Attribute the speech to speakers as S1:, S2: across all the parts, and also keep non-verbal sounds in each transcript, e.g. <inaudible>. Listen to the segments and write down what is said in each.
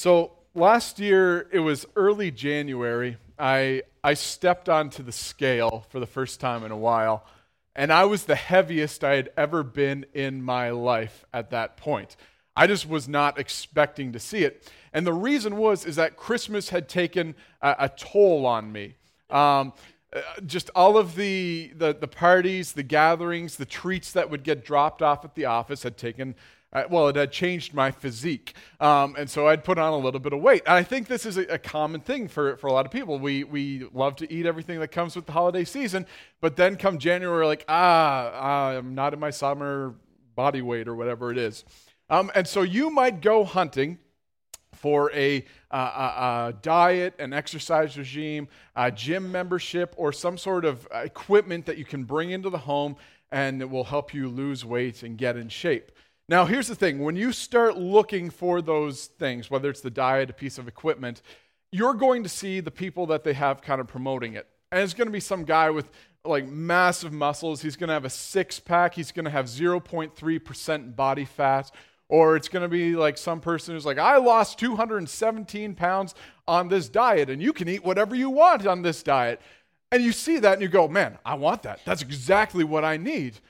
S1: So last year, it was early January. I, I stepped onto the scale for the first time in a while, and I was the heaviest I had ever been in my life at that point. I just was not expecting to see it. And the reason was is that Christmas had taken a, a toll on me. Um, uh, just all of the, the, the parties, the gatherings, the treats that would get dropped off at the office had taken well, it had changed my physique. Um, and so I'd put on a little bit of weight. And I think this is a, a, common thing for, for a lot of people. We, we love to eat everything that comes with the holiday season, but then come January, like, ah, ah I'm not in my summer body weight or whatever it is. Um, and so you might go hunting for a, uh, a, a, diet, an exercise regime, a gym membership, or some sort of equipment that you can bring into the home and it will help you lose weight and get in shape. Now, here's the thing when you start looking for those things, whether it's the diet, a piece of equipment, you're going to see the people that they have kind of promoting it. And it's going to be some guy with like massive muscles. He's going to have a six pack. He's going to have 0.3% body fat. Or it's going to be like some person who's like, I lost 217 pounds on this diet, and you can eat whatever you want on this diet. And you see that and you go, man, I want that. That's exactly what I need.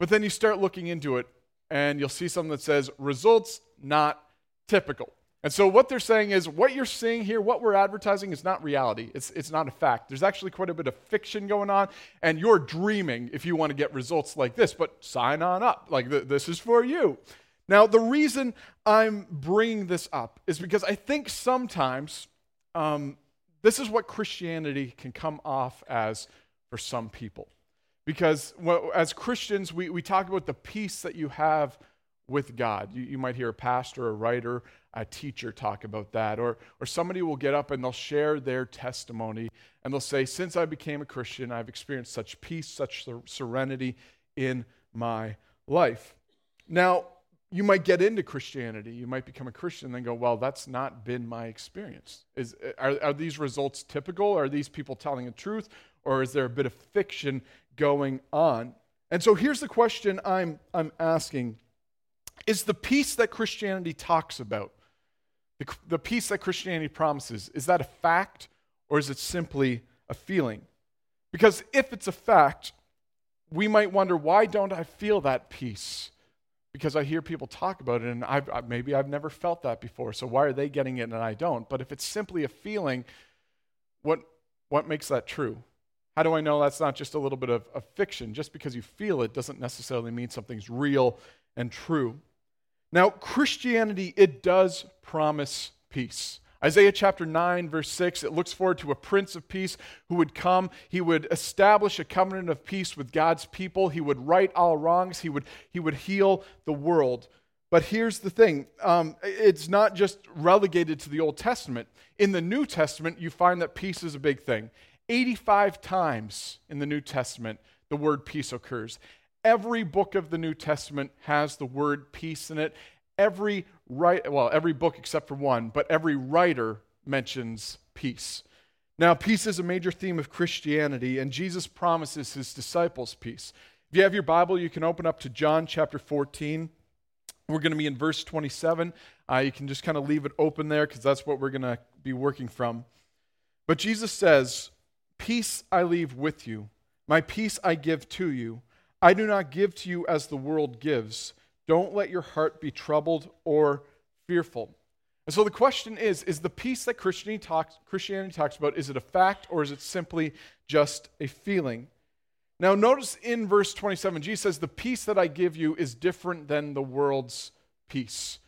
S1: But then you start looking into it and you'll see something that says results not typical. And so what they're saying is what you're seeing here, what we're advertising is not reality. It's, it's not a fact. There's actually quite a bit of fiction going on, and you're dreaming if you want to get results like this, but sign on up. Like, th- this is for you. Now, the reason I'm bringing this up is because I think sometimes um, this is what Christianity can come off as for some people. Because as Christians, we, we talk about the peace that you have with God. You, you might hear a pastor, a writer, a teacher talk about that. Or, or somebody will get up and they'll share their testimony and they'll say, Since I became a Christian, I've experienced such peace, such serenity in my life. Now, you might get into Christianity. You might become a Christian and then go, Well, that's not been my experience. Is, are, are these results typical? Are these people telling the truth? Or is there a bit of fiction going on. And so here's the question I'm, I'm asking Is the peace that Christianity talks about, the, the peace that Christianity promises, is that a fact or is it simply a feeling? Because if it's a fact, we might wonder why don't I feel that peace? Because I hear people talk about it and I've, maybe I've never felt that before, so why are they getting it and I don't? But if it's simply a feeling, what, what makes that true? How do I know that's not just a little bit of, of fiction? Just because you feel it doesn't necessarily mean something's real and true. Now, Christianity, it does promise peace. Isaiah chapter 9, verse 6, it looks forward to a prince of peace who would come. He would establish a covenant of peace with God's people. He would right all wrongs. He would, he would heal the world. But here's the thing um, it's not just relegated to the Old Testament. In the New Testament, you find that peace is a big thing. 85 times in the New Testament, the word peace occurs. Every book of the New Testament has the word peace in it. Every right, well, every book except for one, but every writer mentions peace. Now, peace is a major theme of Christianity, and Jesus promises his disciples peace. If you have your Bible, you can open up to John chapter 14. We're going to be in verse 27. Uh, you can just kind of leave it open there because that's what we're going to be working from. But Jesus says, Peace I leave with you, my peace I give to you. I do not give to you as the world gives. Don't let your heart be troubled or fearful. And so the question is is the peace that Christianity talks, Christianity talks about is it a fact or is it simply just a feeling? Now notice in verse 27 Jesus says the peace that I give you is different than the world's peace.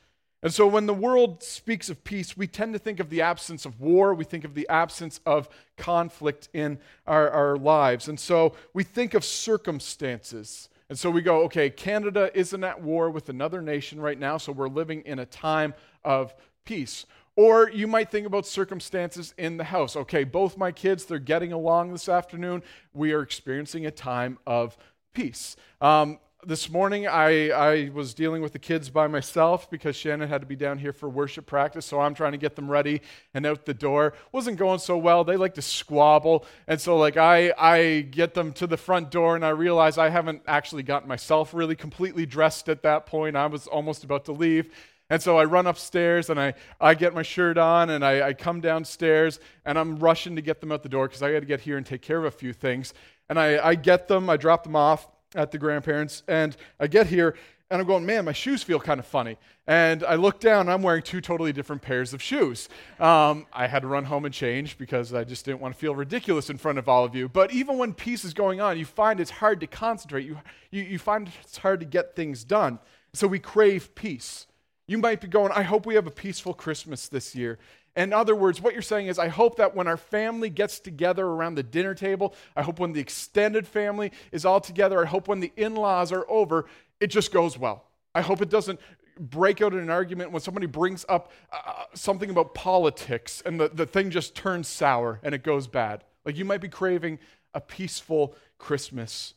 S1: And so when the world speaks of peace, we tend to think of the absence of war, we think of the absence of conflict in our, our lives. And so we think of circumstances. And so we go, okay, Canada isn't at war with another nation right now, so we're living in a time of peace. Or you might think about circumstances in the house. Okay, both my kids, they're getting along this afternoon. We are experiencing a time of peace. Um, this morning I, I was dealing with the kids by myself because Shannon had to be down here for worship practice, so I'm trying to get them ready and out the door. Wasn't going so well. They like to squabble. And so like I I get them to the front door and I realize I haven't actually gotten myself really completely dressed at that point. I was almost about to leave. And so I run upstairs and I, I get my shirt on and I, I come downstairs and I'm rushing to get them out the door because I got to get here and take care of a few things. And I, I get them, I drop them off at the grandparents, and I get here and I'm going, man, my shoes feel kind of funny. And I look down, and I'm wearing two totally different pairs of shoes. Um, I had to run home and change because I just didn't want to feel ridiculous in front of all of you. But even when peace is going on, you find it's hard to concentrate. You, you, you find it's hard to get things done. So we crave peace. You might be going, I hope we have a peaceful Christmas this year. In other words, what you're saying is, I hope that when our family gets together around the dinner table, I hope when the extended family is all together, I hope when the in laws are over, it just goes well. I hope it doesn't break out in an argument when somebody brings up uh, something about politics and the, the thing just turns sour and it goes bad. Like you might be craving a peaceful Christmas.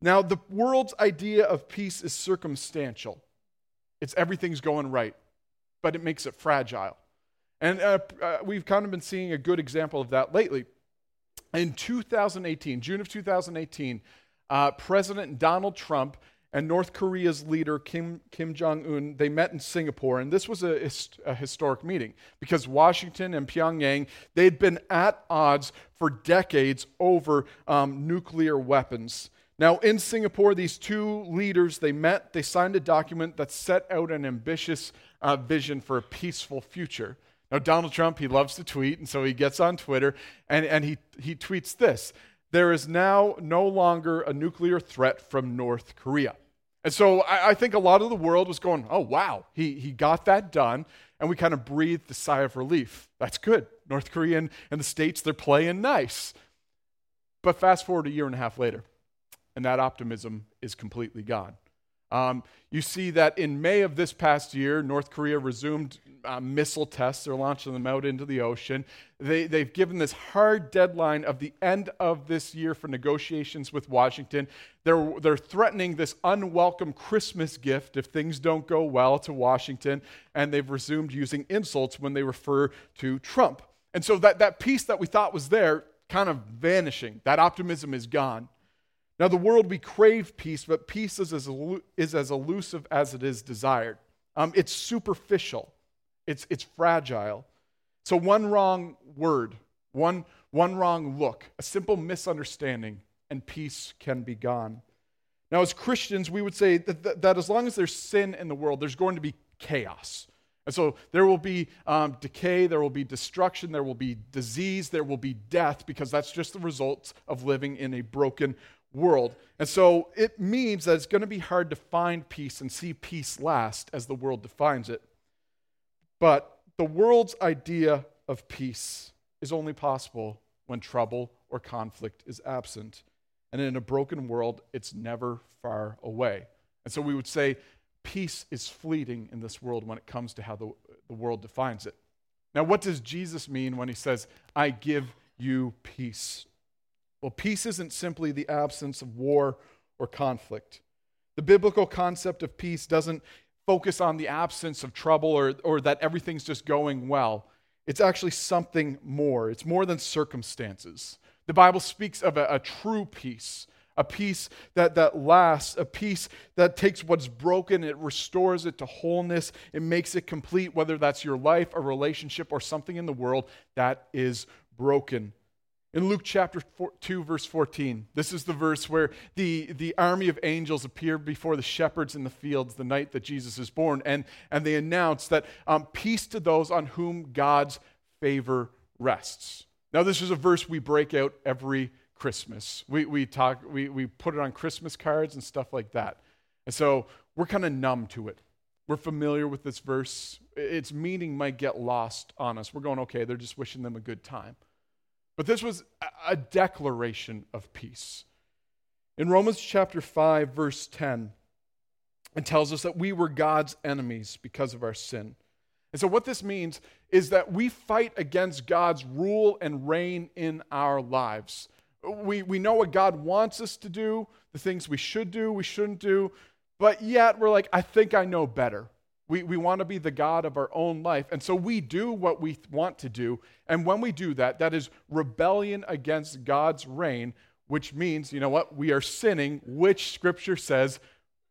S1: Now, the world's idea of peace is circumstantial, it's everything's going right, but it makes it fragile. And uh, uh, we've kind of been seeing a good example of that lately. In 2018, June of 2018, uh, President Donald Trump and North Korea's leader Kim, Kim Jong un, they met in Singapore. And this was a, a historic meeting because Washington and Pyongyang, they'd been at odds for decades over um, nuclear weapons. Now, in Singapore, these two leaders, they met, they signed a document that set out an ambitious uh, vision for a peaceful future. Now, Donald Trump, he loves to tweet, and so he gets on Twitter and, and he, he tweets this There is now no longer a nuclear threat from North Korea. And so I, I think a lot of the world was going, Oh, wow, he, he got that done. And we kind of breathed a sigh of relief. That's good. North Korea and the States, they're playing nice. But fast forward a year and a half later, and that optimism is completely gone. Um, you see that in May of this past year, North Korea resumed uh, missile tests. They're launching them out into the ocean. They, they've given this hard deadline of the end of this year for negotiations with Washington. They're, they're threatening this unwelcome Christmas gift if things don't go well to Washington. And they've resumed using insults when they refer to Trump. And so that, that peace that we thought was there kind of vanishing. That optimism is gone. Now, the world, we crave peace, but peace is as, is as elusive as it is desired. Um, it's superficial, it's, it's fragile. So, one wrong word, one, one wrong look, a simple misunderstanding, and peace can be gone. Now, as Christians, we would say that, that, that as long as there's sin in the world, there's going to be chaos. And so there will be um, decay, there will be destruction, there will be disease, there will be death, because that's just the results of living in a broken world. And so it means that it's going to be hard to find peace and see peace last as the world defines it. But the world's idea of peace is only possible when trouble or conflict is absent. And in a broken world, it's never far away. And so we would say peace is fleeting in this world when it comes to how the, the world defines it. Now, what does Jesus mean when he says, I give you peace? Well, peace isn't simply the absence of war or conflict. The biblical concept of peace doesn't focus on the absence of trouble or, or that everything's just going well. It's actually something more. It's more than circumstances. The Bible speaks of a, a true peace, a peace that, that lasts, a peace that takes what's broken, it restores it to wholeness, it makes it complete, whether that's your life, a relationship, or something in the world that is broken. In Luke chapter 2, verse 14, this is the verse where the, the army of angels appear before the shepherds in the fields the night that Jesus is born, and, and they announce that um, peace to those on whom God's favor rests. Now, this is a verse we break out every Christmas. We, we, talk, we, we put it on Christmas cards and stuff like that. And so we're kind of numb to it. We're familiar with this verse. Its meaning might get lost on us. We're going, okay, they're just wishing them a good time. But this was a declaration of peace. In Romans chapter 5, verse 10, it tells us that we were God's enemies because of our sin. And so, what this means is that we fight against God's rule and reign in our lives. We, we know what God wants us to do, the things we should do, we shouldn't do, but yet we're like, I think I know better. We, we want to be the God of our own life. And so we do what we want to do. And when we do that, that is rebellion against God's reign, which means, you know what? We are sinning, which scripture says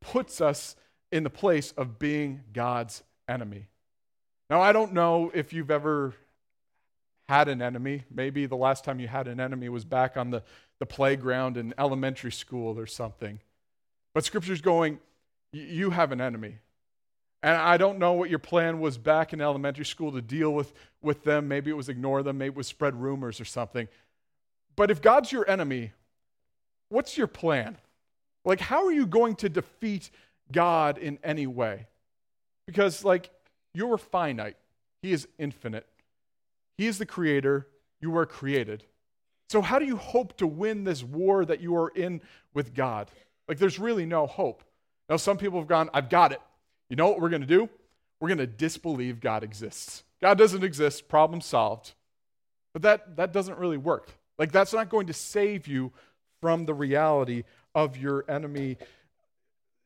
S1: puts us in the place of being God's enemy. Now, I don't know if you've ever had an enemy. Maybe the last time you had an enemy was back on the, the playground in elementary school or something. But Scripture's going, you have an enemy. And I don't know what your plan was back in elementary school to deal with, with them. Maybe it was ignore them, maybe it was spread rumors or something. But if God's your enemy, what's your plan? Like, how are you going to defeat God in any way? Because, like, you're finite, He is infinite. He is the creator, you were created. So, how do you hope to win this war that you are in with God? Like, there's really no hope. Now, some people have gone, I've got it. You know what we're going to do? We're going to disbelieve God exists. God doesn't exist, problem solved. But that, that doesn't really work. Like, that's not going to save you from the reality of your enemy.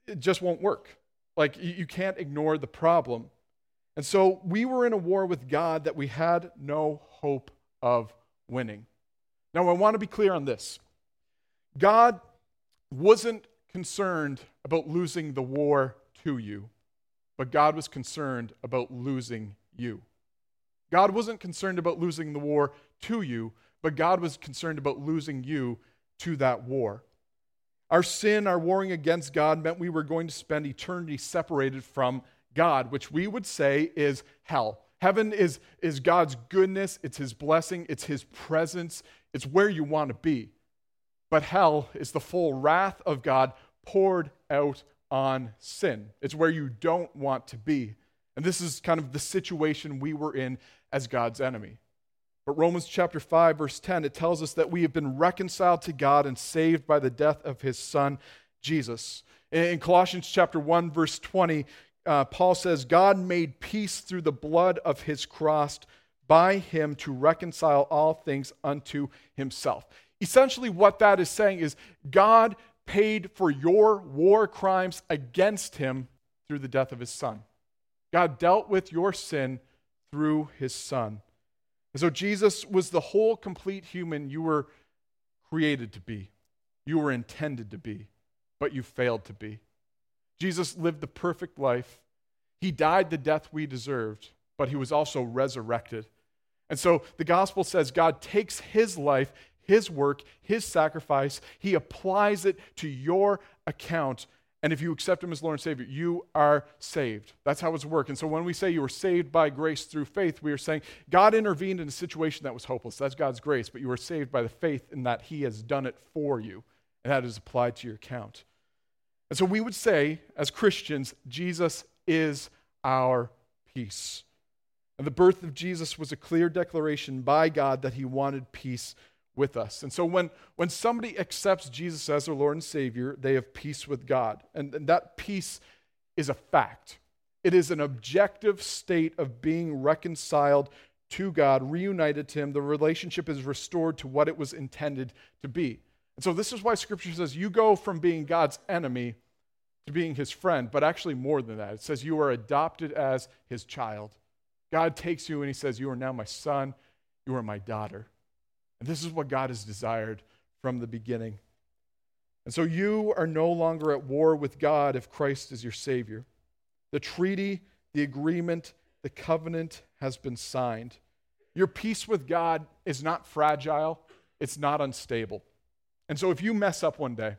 S1: It just won't work. Like, you, can't ignore the problem. And so we were in a war with God that we had no hope of winning. Now, I want to be clear on this God wasn't concerned about losing the war to you, but God was concerned about losing you. God wasn't concerned about losing the war to you, but God was concerned about losing you to that war. Our sin, our warring against God, meant we were going to spend eternity separated from God, which we would say is hell. Heaven is, is God's goodness, it's His blessing, it's His presence, it's where you want to be. But hell is the full wrath of God poured out on sin. It's where you don't want to be. And this is kind of the situation we were in as God's enemy. But Romans chapter 5 verse 10 it tells us that we have been reconciled to God and saved by the death of his son Jesus. In Colossians chapter 1 verse 20 uh, Paul says, God made peace through the blood of his cross by him to reconcile all things unto himself. Essentially, what that is saying is God paid for your war crimes against him through the death of his son. God dealt with your sin through his son. And so Jesus was the whole complete human you were created to be, you were intended to be, but you failed to be. Jesus lived the perfect life. He died the death we deserved, but he was also resurrected. And so the gospel says God takes his life, his work, his sacrifice, he applies it to your account. And if you accept him as Lord and Savior, you are saved. That's how it's work. And so when we say you were saved by grace through faith, we are saying God intervened in a situation that was hopeless. That's God's grace, but you were saved by the faith in that he has done it for you, and that is applied to your account. And so we would say, as Christians, Jesus is our peace. And the birth of Jesus was a clear declaration by God that he wanted peace with us. And so when, when somebody accepts Jesus as their Lord and Savior, they have peace with God. And, and that peace is a fact, it is an objective state of being reconciled to God, reunited to Him. The relationship is restored to what it was intended to be. And so, this is why Scripture says you go from being God's enemy to being his friend, but actually more than that. It says you are adopted as his child. God takes you and he says, You are now my son, you are my daughter. And this is what God has desired from the beginning. And so you are no longer at war with God if Christ is your Savior. The treaty, the agreement, the covenant has been signed. Your peace with God is not fragile, it's not unstable. And so if you mess up one day,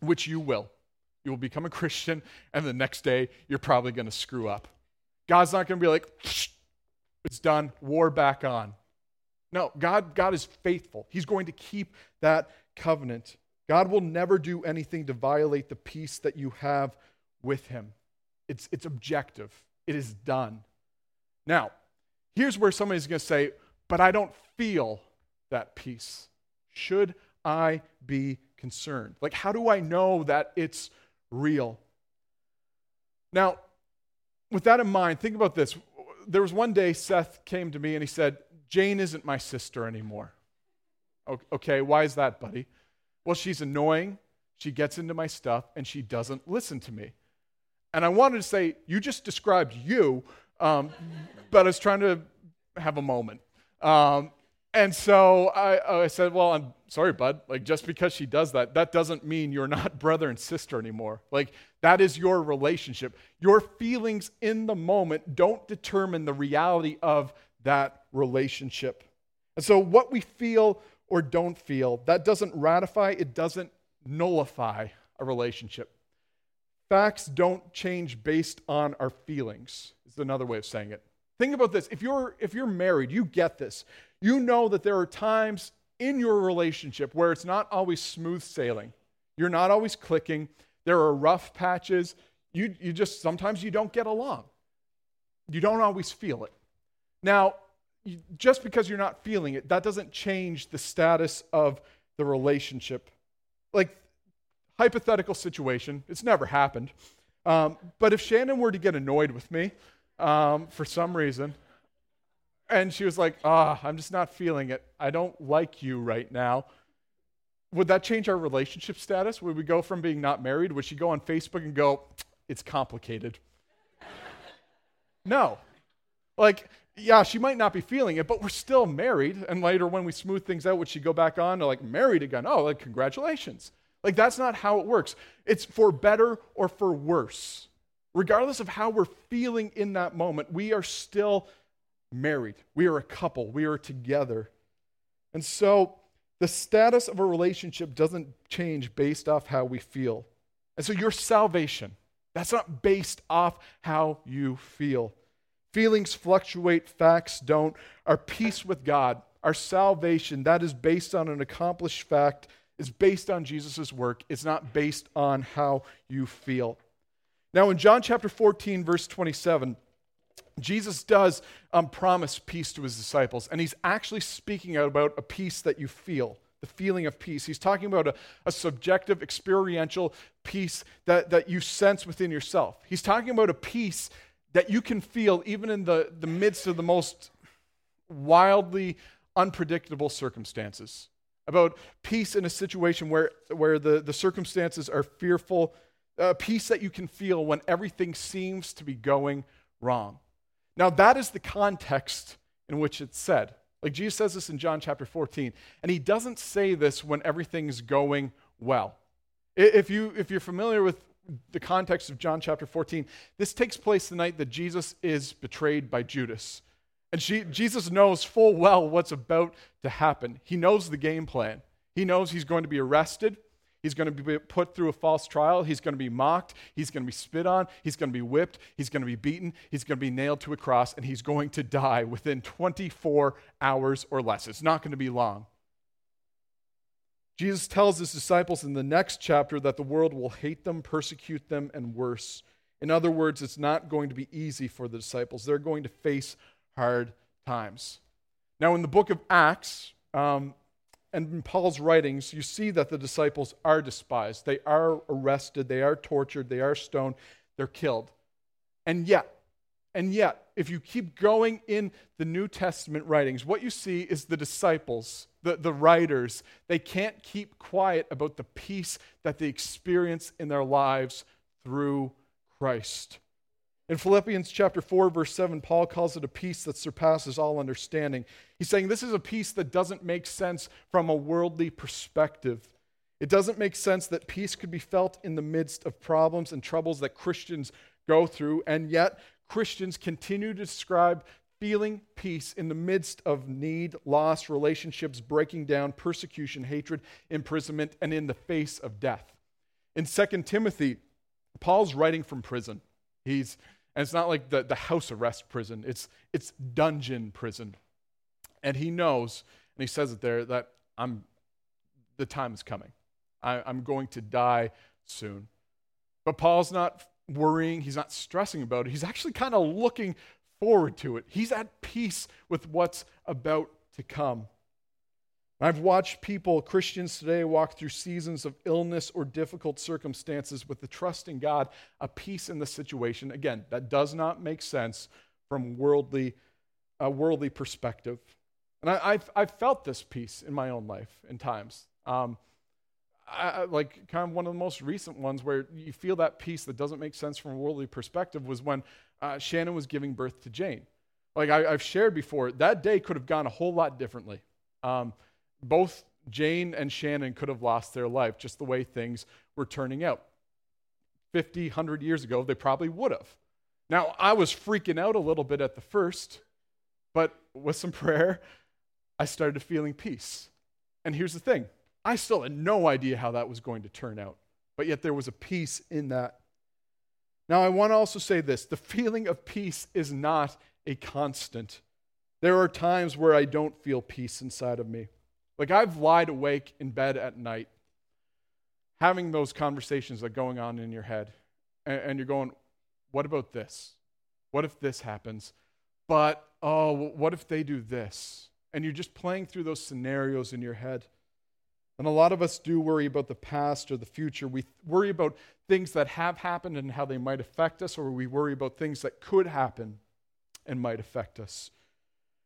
S1: which you will, you will become a Christian, and the next day you're probably going to screw up. God's not going to be like, it's done, war back on. No, God, God is faithful. He's going to keep that covenant. God will never do anything to violate the peace that you have with Him. It's, it's objective, it is done. Now, here's where somebody's going to say, but I don't feel that peace. Should I be concerned? Like, how do I know that it's real? Now, with that in mind, think about this. There was one day Seth came to me and he said, Jane isn't my sister anymore. Okay, why is that, buddy? Well, she's annoying, she gets into my stuff, and she doesn't listen to me. And I wanted to say, You just described you, um, but I was trying to have a moment. Um, And so I, I said, Well, I'm sorry, bud. Like, just because she does that, that doesn't mean you're not brother and sister anymore. Like, that is your relationship. Your feelings in the moment don't determine the reality of that relationship. And so, what we feel or don't feel, that doesn't ratify, it doesn't nullify a relationship. Facts don't change based on our feelings, is another way of saying it. Think about this. If you're, if you're married, you get this. You know that there are times in your relationship where it's not always smooth sailing. You're not always clicking. There are rough patches. You, you just, sometimes you don't get along. You don't always feel it. Now, just because you're not feeling it, that doesn't change the status of the relationship. Like, hypothetical situation, it's never happened. Um, but if Shannon were to get annoyed with me um, for some reason, and she was like, ah, I'm just not feeling it. I don't like you right now. Would that change our relationship status? Would we go from being not married? Would she go on Facebook and go, it's complicated? <laughs> no. Like, yeah, she might not be feeling it, but we're still married. And later, when we smooth things out, would she go back on to like married again? Oh, like, congratulations. Like, that's not how it works. It's for better or for worse. Regardless of how we're feeling in that moment, we are still married. We are a couple. We are together. And so, the status of a relationship doesn't change based off how we feel. And so, your salvation, that's not based off how you feel. Feelings fluctuate, facts don't. Our peace with God, our salvation, that is based on an accomplished fact, is based on Jesus' work. It's not based on how you feel. Now, in John chapter 14, verse 27, Jesus does um, promise peace to his disciples, and he's actually speaking out about a peace that you feel, the feeling of peace. He's talking about a, a subjective, experiential peace that, that you sense within yourself. He's talking about a peace that you can feel even in the, the midst of the most wildly unpredictable circumstances. About peace in a situation where, where the, the circumstances are fearful, uh, peace that you can feel when everything seems to be going wrong. Now, that is the context in which it's said. Like Jesus says this in John chapter 14, and he doesn't say this when everything's going well. If, you, if you're familiar with the context of John chapter 14, this takes place the night that Jesus is betrayed by Judas. And she, Jesus knows full well what's about to happen. He knows the game plan. He knows he's going to be arrested. He's going to be put through a false trial. He's going to be mocked. He's going to be spit on. He's going to be whipped. He's going to be beaten. He's going to be nailed to a cross, and he's going to die within 24 hours or less. It's not going to be long. Jesus tells his disciples in the next chapter that the world will hate them, persecute them, and worse. In other words, it's not going to be easy for the disciples. They're going to face hard times. Now, in the book of Acts, um, and in Paul's writings, you see that the disciples are despised. They are arrested, they are tortured, they are stoned, they're killed. And yet, and yet, if you keep going in the New Testament writings, what you see is the disciples, the, the writers, they can't keep quiet about the peace that they experience in their lives through Christ. In Philippians chapter 4 verse 7 Paul calls it a peace that surpasses all understanding. He's saying this is a peace that doesn't make sense from a worldly perspective. It doesn't make sense that peace could be felt in the midst of problems and troubles that Christians go through and yet Christians continue to describe feeling peace in the midst of need, loss, relationships breaking down, persecution, hatred, imprisonment, and in the face of death. In 2 Timothy, Paul's writing from prison. He's and it's not like the, the house arrest prison, it's, it's dungeon prison. And he knows, and he says it there, that I'm, the time is coming. I, I'm going to die soon. But Paul's not worrying, he's not stressing about it. He's actually kind of looking forward to it. He's at peace with what's about to come. I've watched people, Christians today, walk through seasons of illness or difficult circumstances with the trust in God, a peace in the situation. Again, that does not make sense from worldly, a worldly perspective. And I, have I've felt this peace in my own life in times. Um, I, like kind of one of the most recent ones where you feel that peace that doesn't make sense from a worldly perspective was when uh, Shannon was giving birth to Jane. Like I, I've shared before, that day could have gone a whole lot differently. Um, both Jane and Shannon could have lost their life just the way things were turning out. 50, 100 years ago, they probably would have. Now, I was freaking out a little bit at the first, but with some <laughs> prayer, I started feeling peace. And here's the thing I still had no idea how that was going to turn out, but yet there was a peace in that. Now, I want to also say this the feeling of peace is not a constant. There are times where I don't feel peace inside of me. Like I've lied awake in bed at night, having those conversations that are going on in your head, and, you're going, what about this? What if this happens? But, oh, what if they do this? And you're just playing through those scenarios in your head. And a lot of us do worry about the past or the future. We worry about things that have happened and how they might affect us, or we worry about things that could happen and might affect us.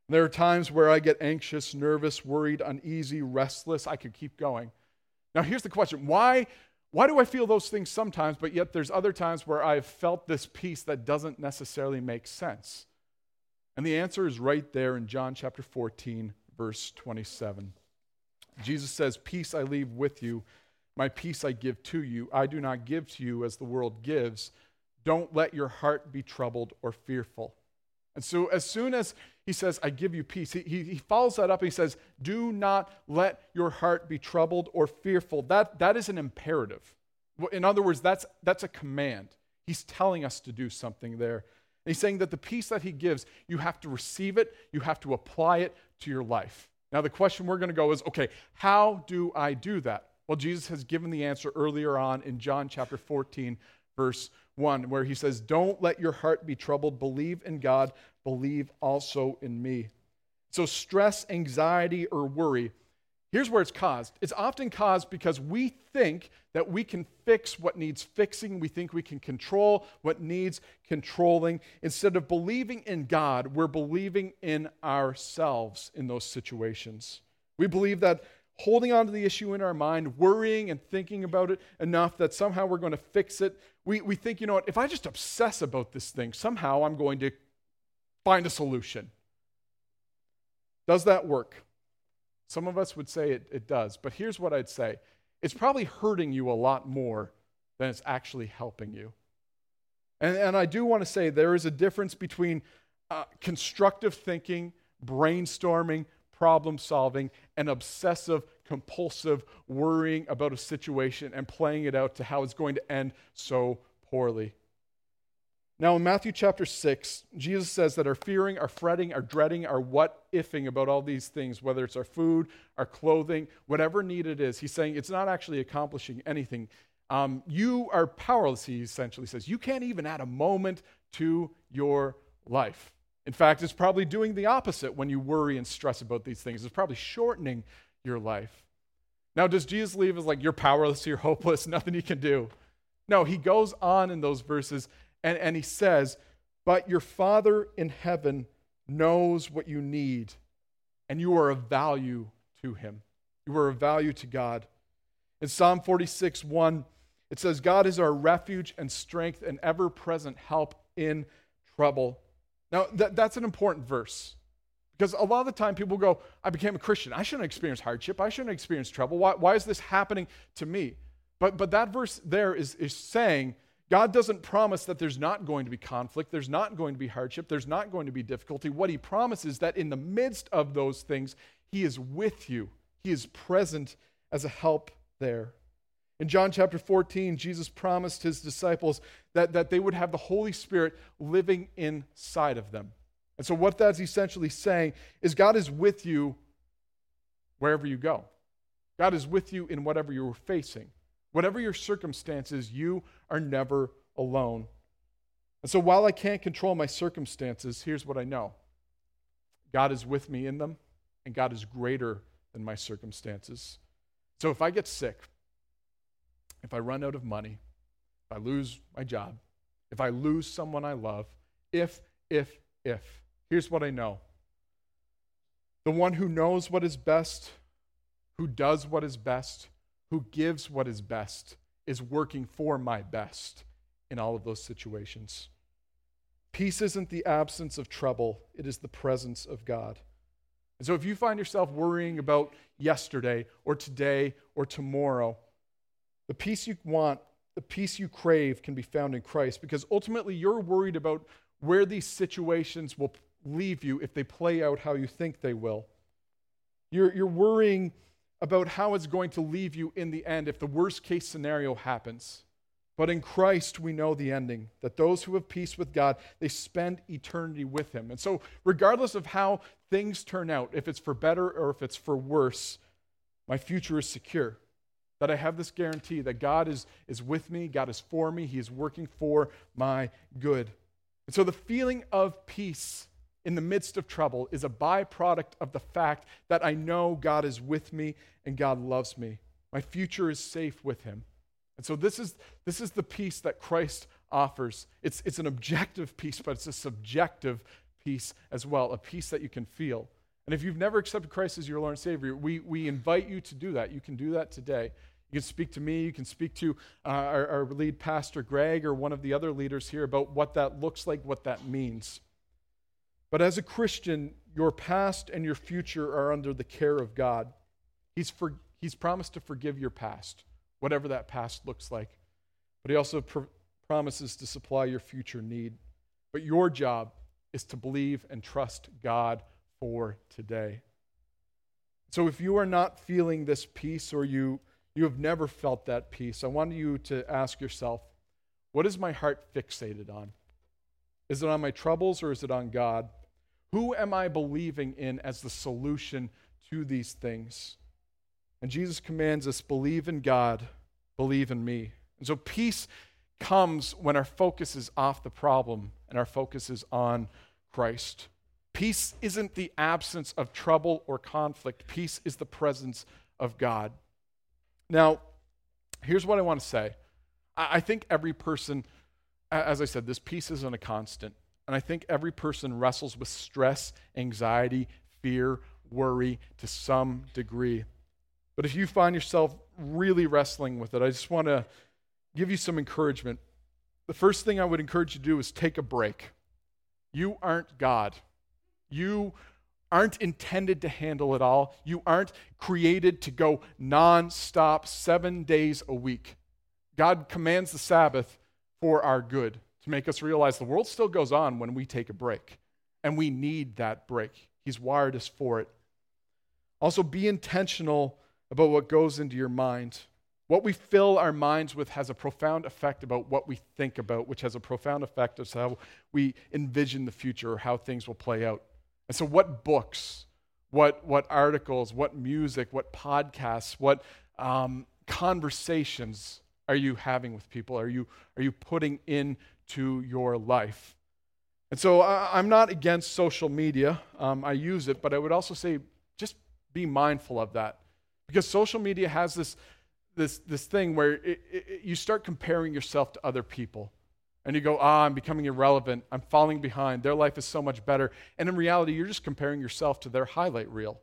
S1: There are times where I get anxious, nervous, worried, uneasy, restless. I could keep going. Now, here's the question why, why do I feel those things sometimes, but yet there's other times where I've felt this peace that doesn't necessarily make sense? And the answer is right there in John chapter 14, verse 27. Jesus says, Peace I leave with you, my peace I give to you. I do not give to you as the world gives. Don't let your heart be troubled or fearful. And so, as soon as he says, I give you peace. He, he, he, follows that up and he says, Do not let your heart be troubled or fearful. That, that is an imperative. In other words, that's, that's a command. He's telling us to do something there. And he's saying that the peace that he gives, you have to receive it, you have to apply it to your life. Now, the question we're going to go is okay, how do I do that? Well, Jesus has given the answer earlier on in John chapter 14, verse 1, where he says, Don't let your heart be troubled. Believe in God, believe also in me. So, stress, anxiety, or worry, here's where it's caused. It's often caused because we think that we can fix what needs fixing. We think we can control what needs controlling. Instead of believing in God, we're believing in ourselves in those situations. We believe that holding on to the issue in our mind, worrying and thinking about it enough that somehow we're going to fix it. We, we think, you know what, if I just obsess about this thing, somehow I'm going to find a solution. Does that work? Some of us would say it, it does, but here's what I'd say it's probably hurting you a lot more than it's actually helping you. And, and I do want to say there is a difference between uh, constructive thinking, brainstorming, problem solving, and obsessive, compulsive worrying about a situation and playing it out to how it's going to end so poorly. Now, in Matthew chapter 6, Jesus says that our fearing, our fretting, our dreading, our what ifing about all these things, whether it's our food, our clothing, whatever need it is, he's saying it's not actually accomplishing anything. Um, you are powerless, he essentially says. You can't even add a moment to your life. In fact, it's probably doing the opposite when you worry and stress about these things. It's probably shortening your life. Now, does Jesus leave as like, you're powerless, you're hopeless, <laughs> nothing you can do? No, he goes on in those verses and, and he says, But your Father in heaven knows what you need, and you are of value to him. You are of value to God. In Psalm 46 1, it says, God is our refuge and strength and ever present help in trouble. Now, that, that's an important verse because a lot of the time people go, I became a Christian. I shouldn't experience hardship. I shouldn't experience trouble. Why, why is this happening to me? But, but that verse there is, is saying God doesn't promise that there's not going to be conflict, there's not going to be hardship, there's not going to be difficulty. What He promises is that in the midst of those things, He is with you, He is present as a help there. In John chapter 14, Jesus promised his disciples that, that they would have the Holy Spirit living inside of them. And so, what that's essentially saying is God is with you wherever you go. God is with you in whatever you're facing. Whatever your circumstances, you are never alone. And so, while I can't control my circumstances, here's what I know God is with me in them, and God is greater than my circumstances. So, if I get sick, if I run out of money, if I lose my job, if I lose someone I love, if, if, if, here's what I know the one who knows what is best, who does what is best, who gives what is best, is working for my best in all of those situations. Peace isn't the absence of trouble, it is the presence of God. And so if you find yourself worrying about yesterday or today or tomorrow, the peace you want, the peace you crave can be found in Christ because ultimately you're worried about where these situations will leave you if they play out how you think they will. You're, you're worrying about how it's going to leave you in the end if the worst case scenario happens. But in Christ, we know the ending that those who have peace with God, they spend eternity with Him. And so, regardless of how things turn out, if it's for better or if it's for worse, my future is secure. That I have this guarantee that God is, is with me, God is for me, He is working for my good. And so, the feeling of peace in the midst of trouble is a byproduct of the fact that I know God is with me and God loves me. My future is safe with Him. And so this is, this is the peace that Christ offers. It's, it's an objective peace, but it's a subjective peace as well, a peace that you can feel. And if you've never accepted Christ as your Lord and Savior, we, we invite you to do that. You can do that today. You can speak to me, you can speak to uh, our, our lead pastor, Greg, or one of the other leaders here about what that looks like, what that means. But as a Christian, your past and your future are under the care of God. He's, for, he's promised to forgive your past whatever that past looks like. But He also pr- promises to supply your future need. But your job is to believe and trust God for today. So if you are not feeling this peace or you, you have never felt that peace, I want you to ask yourself what is my heart fixated on? Is it on my troubles or is it on God? Who am I believing in as the solution to these things? And Jesus commands us believe in God, believe in me. And so peace comes when our focus is off the problem and our focus is on Christ. Peace isn't the absence of trouble or conflict, peace is the presence of God. Now, here's what I want to say I think every person, as I said, this peace isn't a constant. And I think every person wrestles with stress, anxiety, fear, worry to some degree. But if you find yourself really wrestling with it, I just want to give you some encouragement. The first thing I would encourage you to do is take a break. You aren't God. You aren't intended to handle it all. You aren't created to go nonstop seven days a week. God commands the Sabbath for our good, to make us realize the world still goes on when we take a break. And we need that break. He's wired us for it. Also, be intentional about what goes into your mind. What we fill our minds with has a profound effect about what we think about, which has a profound effect of how we envision the future or how things will play out. And so, what books, what, what articles, what music, what podcasts, what um, conversations are you having with people? Are you, are you putting into your life? And so, I, am not against social media. Um, I use it, but I would also say just be mindful of that. Because social media has this, this, this thing where it, it, you start comparing yourself to other people. And you go, ah, I'm becoming irrelevant. I'm falling behind. Their life is so much better. And in reality, you're just comparing yourself to their highlight reel.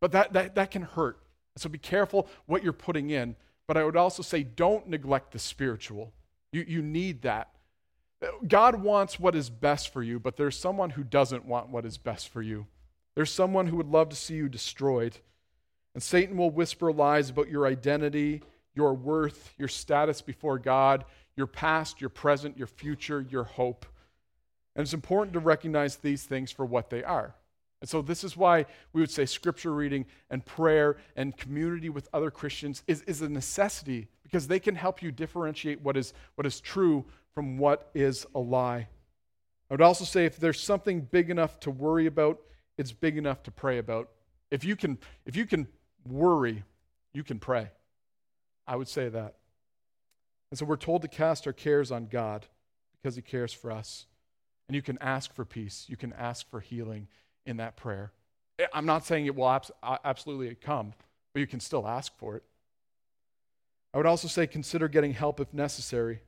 S1: But that, that, that can hurt. So be careful what you're putting in. But I would also say, don't neglect the spiritual. You, you need that. God wants what is best for you, but there's someone who doesn't want what is best for you. There's someone who would love to see you destroyed. And Satan will whisper lies about your identity, your worth, your status before God, your past, your present, your future, your hope. And it's important to recognize these things for what they are. And so, this is why we would say scripture reading and prayer and community with other Christians is, is a necessity because they can help you differentiate what is, what is true from what is a lie. I would also say if there's something big enough to worry about, it's big enough to pray about. If you can, if you can worry, you can pray. I would say that. And so we're told to cast our cares on God because He cares for us. And you can ask for peace, you can ask for healing in that prayer. I'm not saying it will absolutely come, but you can still ask for it. I would also say consider getting help if necessary.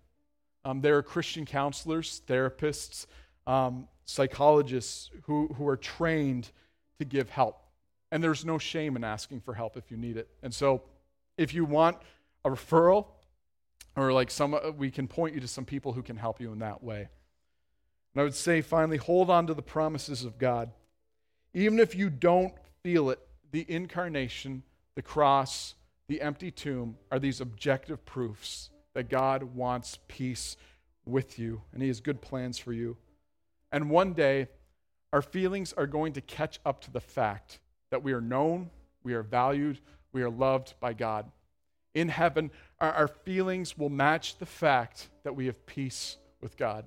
S1: Um, there are Christian counselors, therapists, um, psychologists who, who are trained to give help. And there's no shame in asking for help if you need it. And so if you want a referral, or like some, we can point you to some people who can help you in that way. And I would say finally, hold on to the promises of God. Even if you don't feel it, the incarnation, the cross, the empty tomb are these objective proofs that God wants peace with you and He has good plans for you. And one day, our feelings are going to catch up to the fact that we are known, we are valued, we are loved by God. In heaven, our, feelings will match the fact that we have peace with God.